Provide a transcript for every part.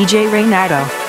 DJ Reynardo.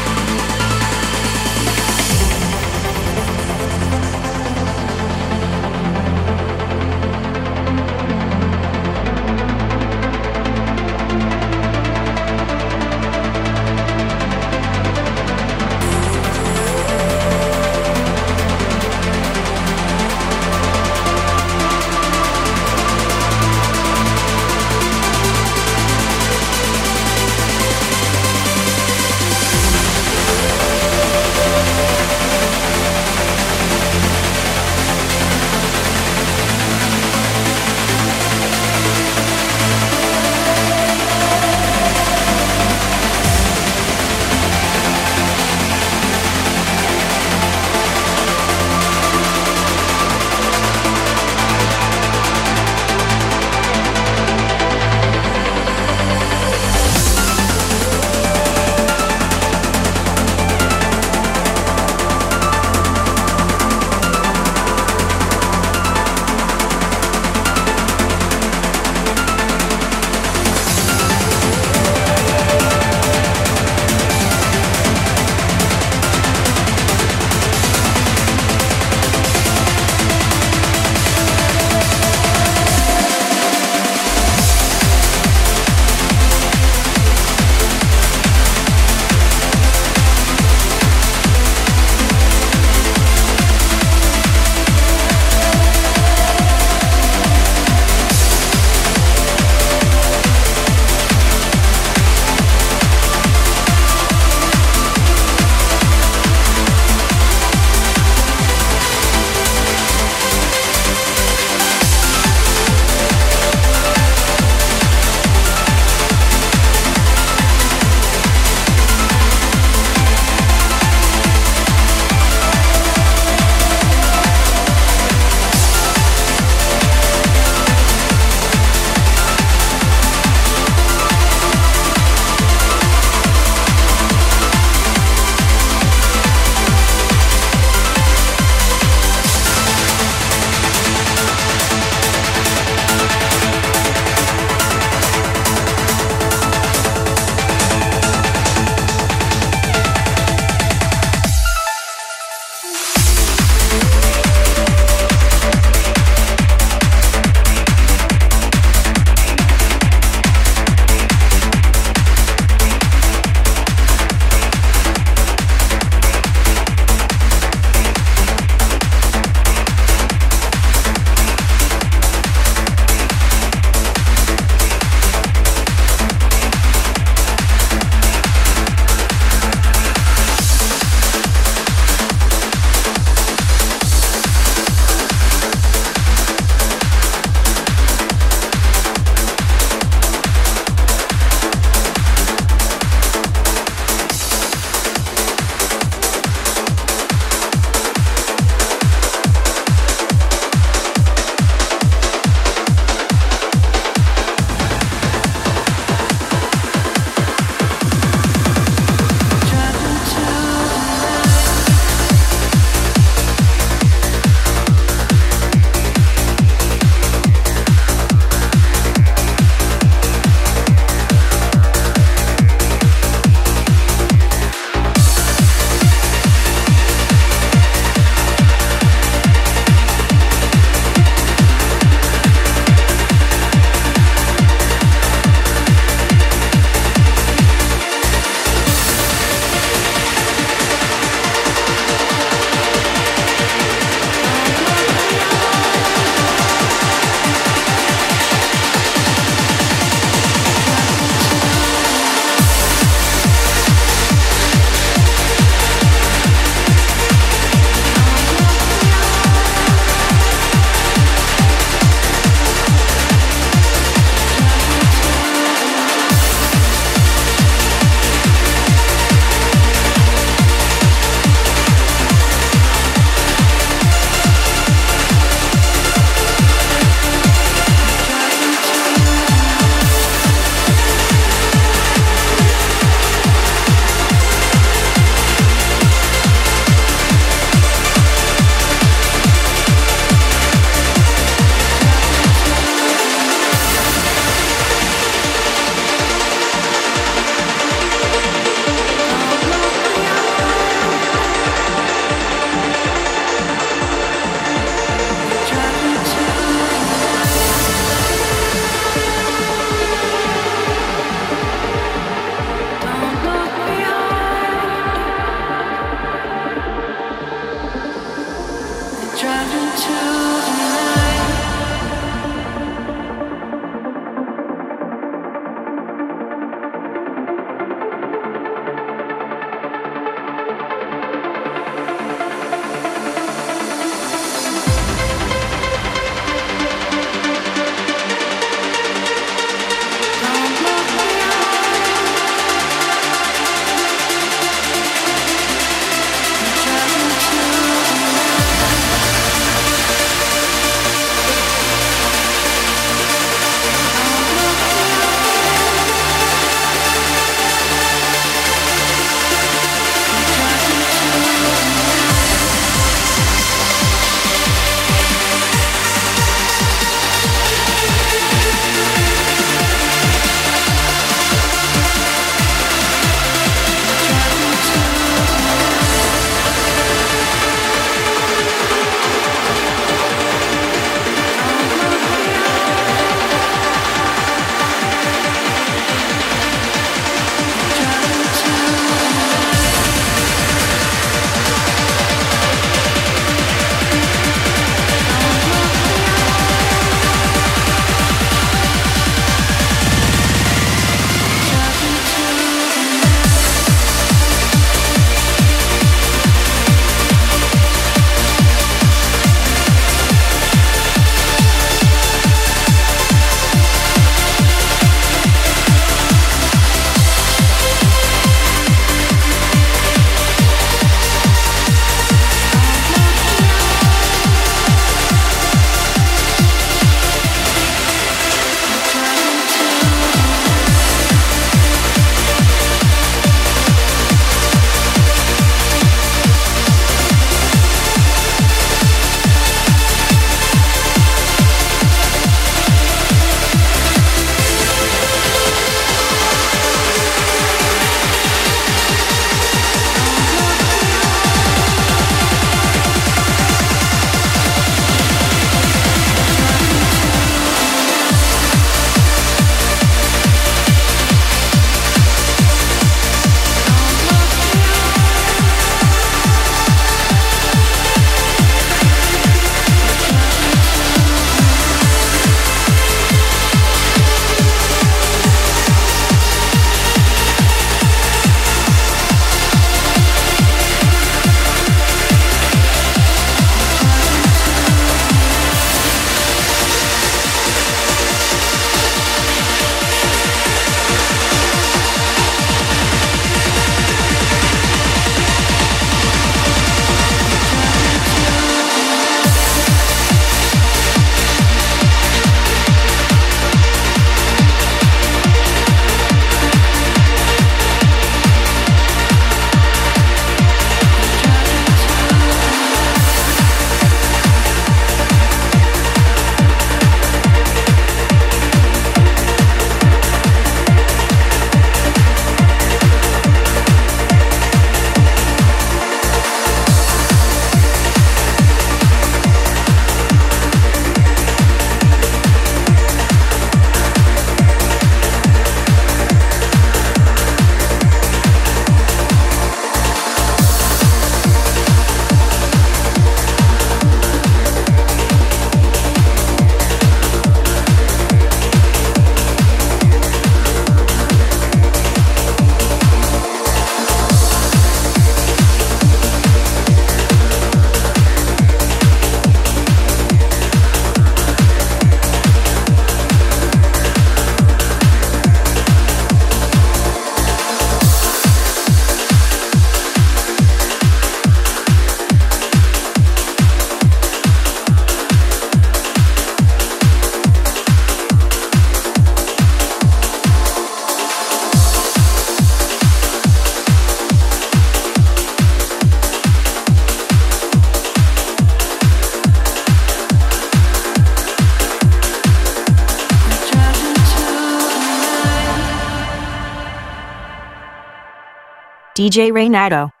DJ Reynado.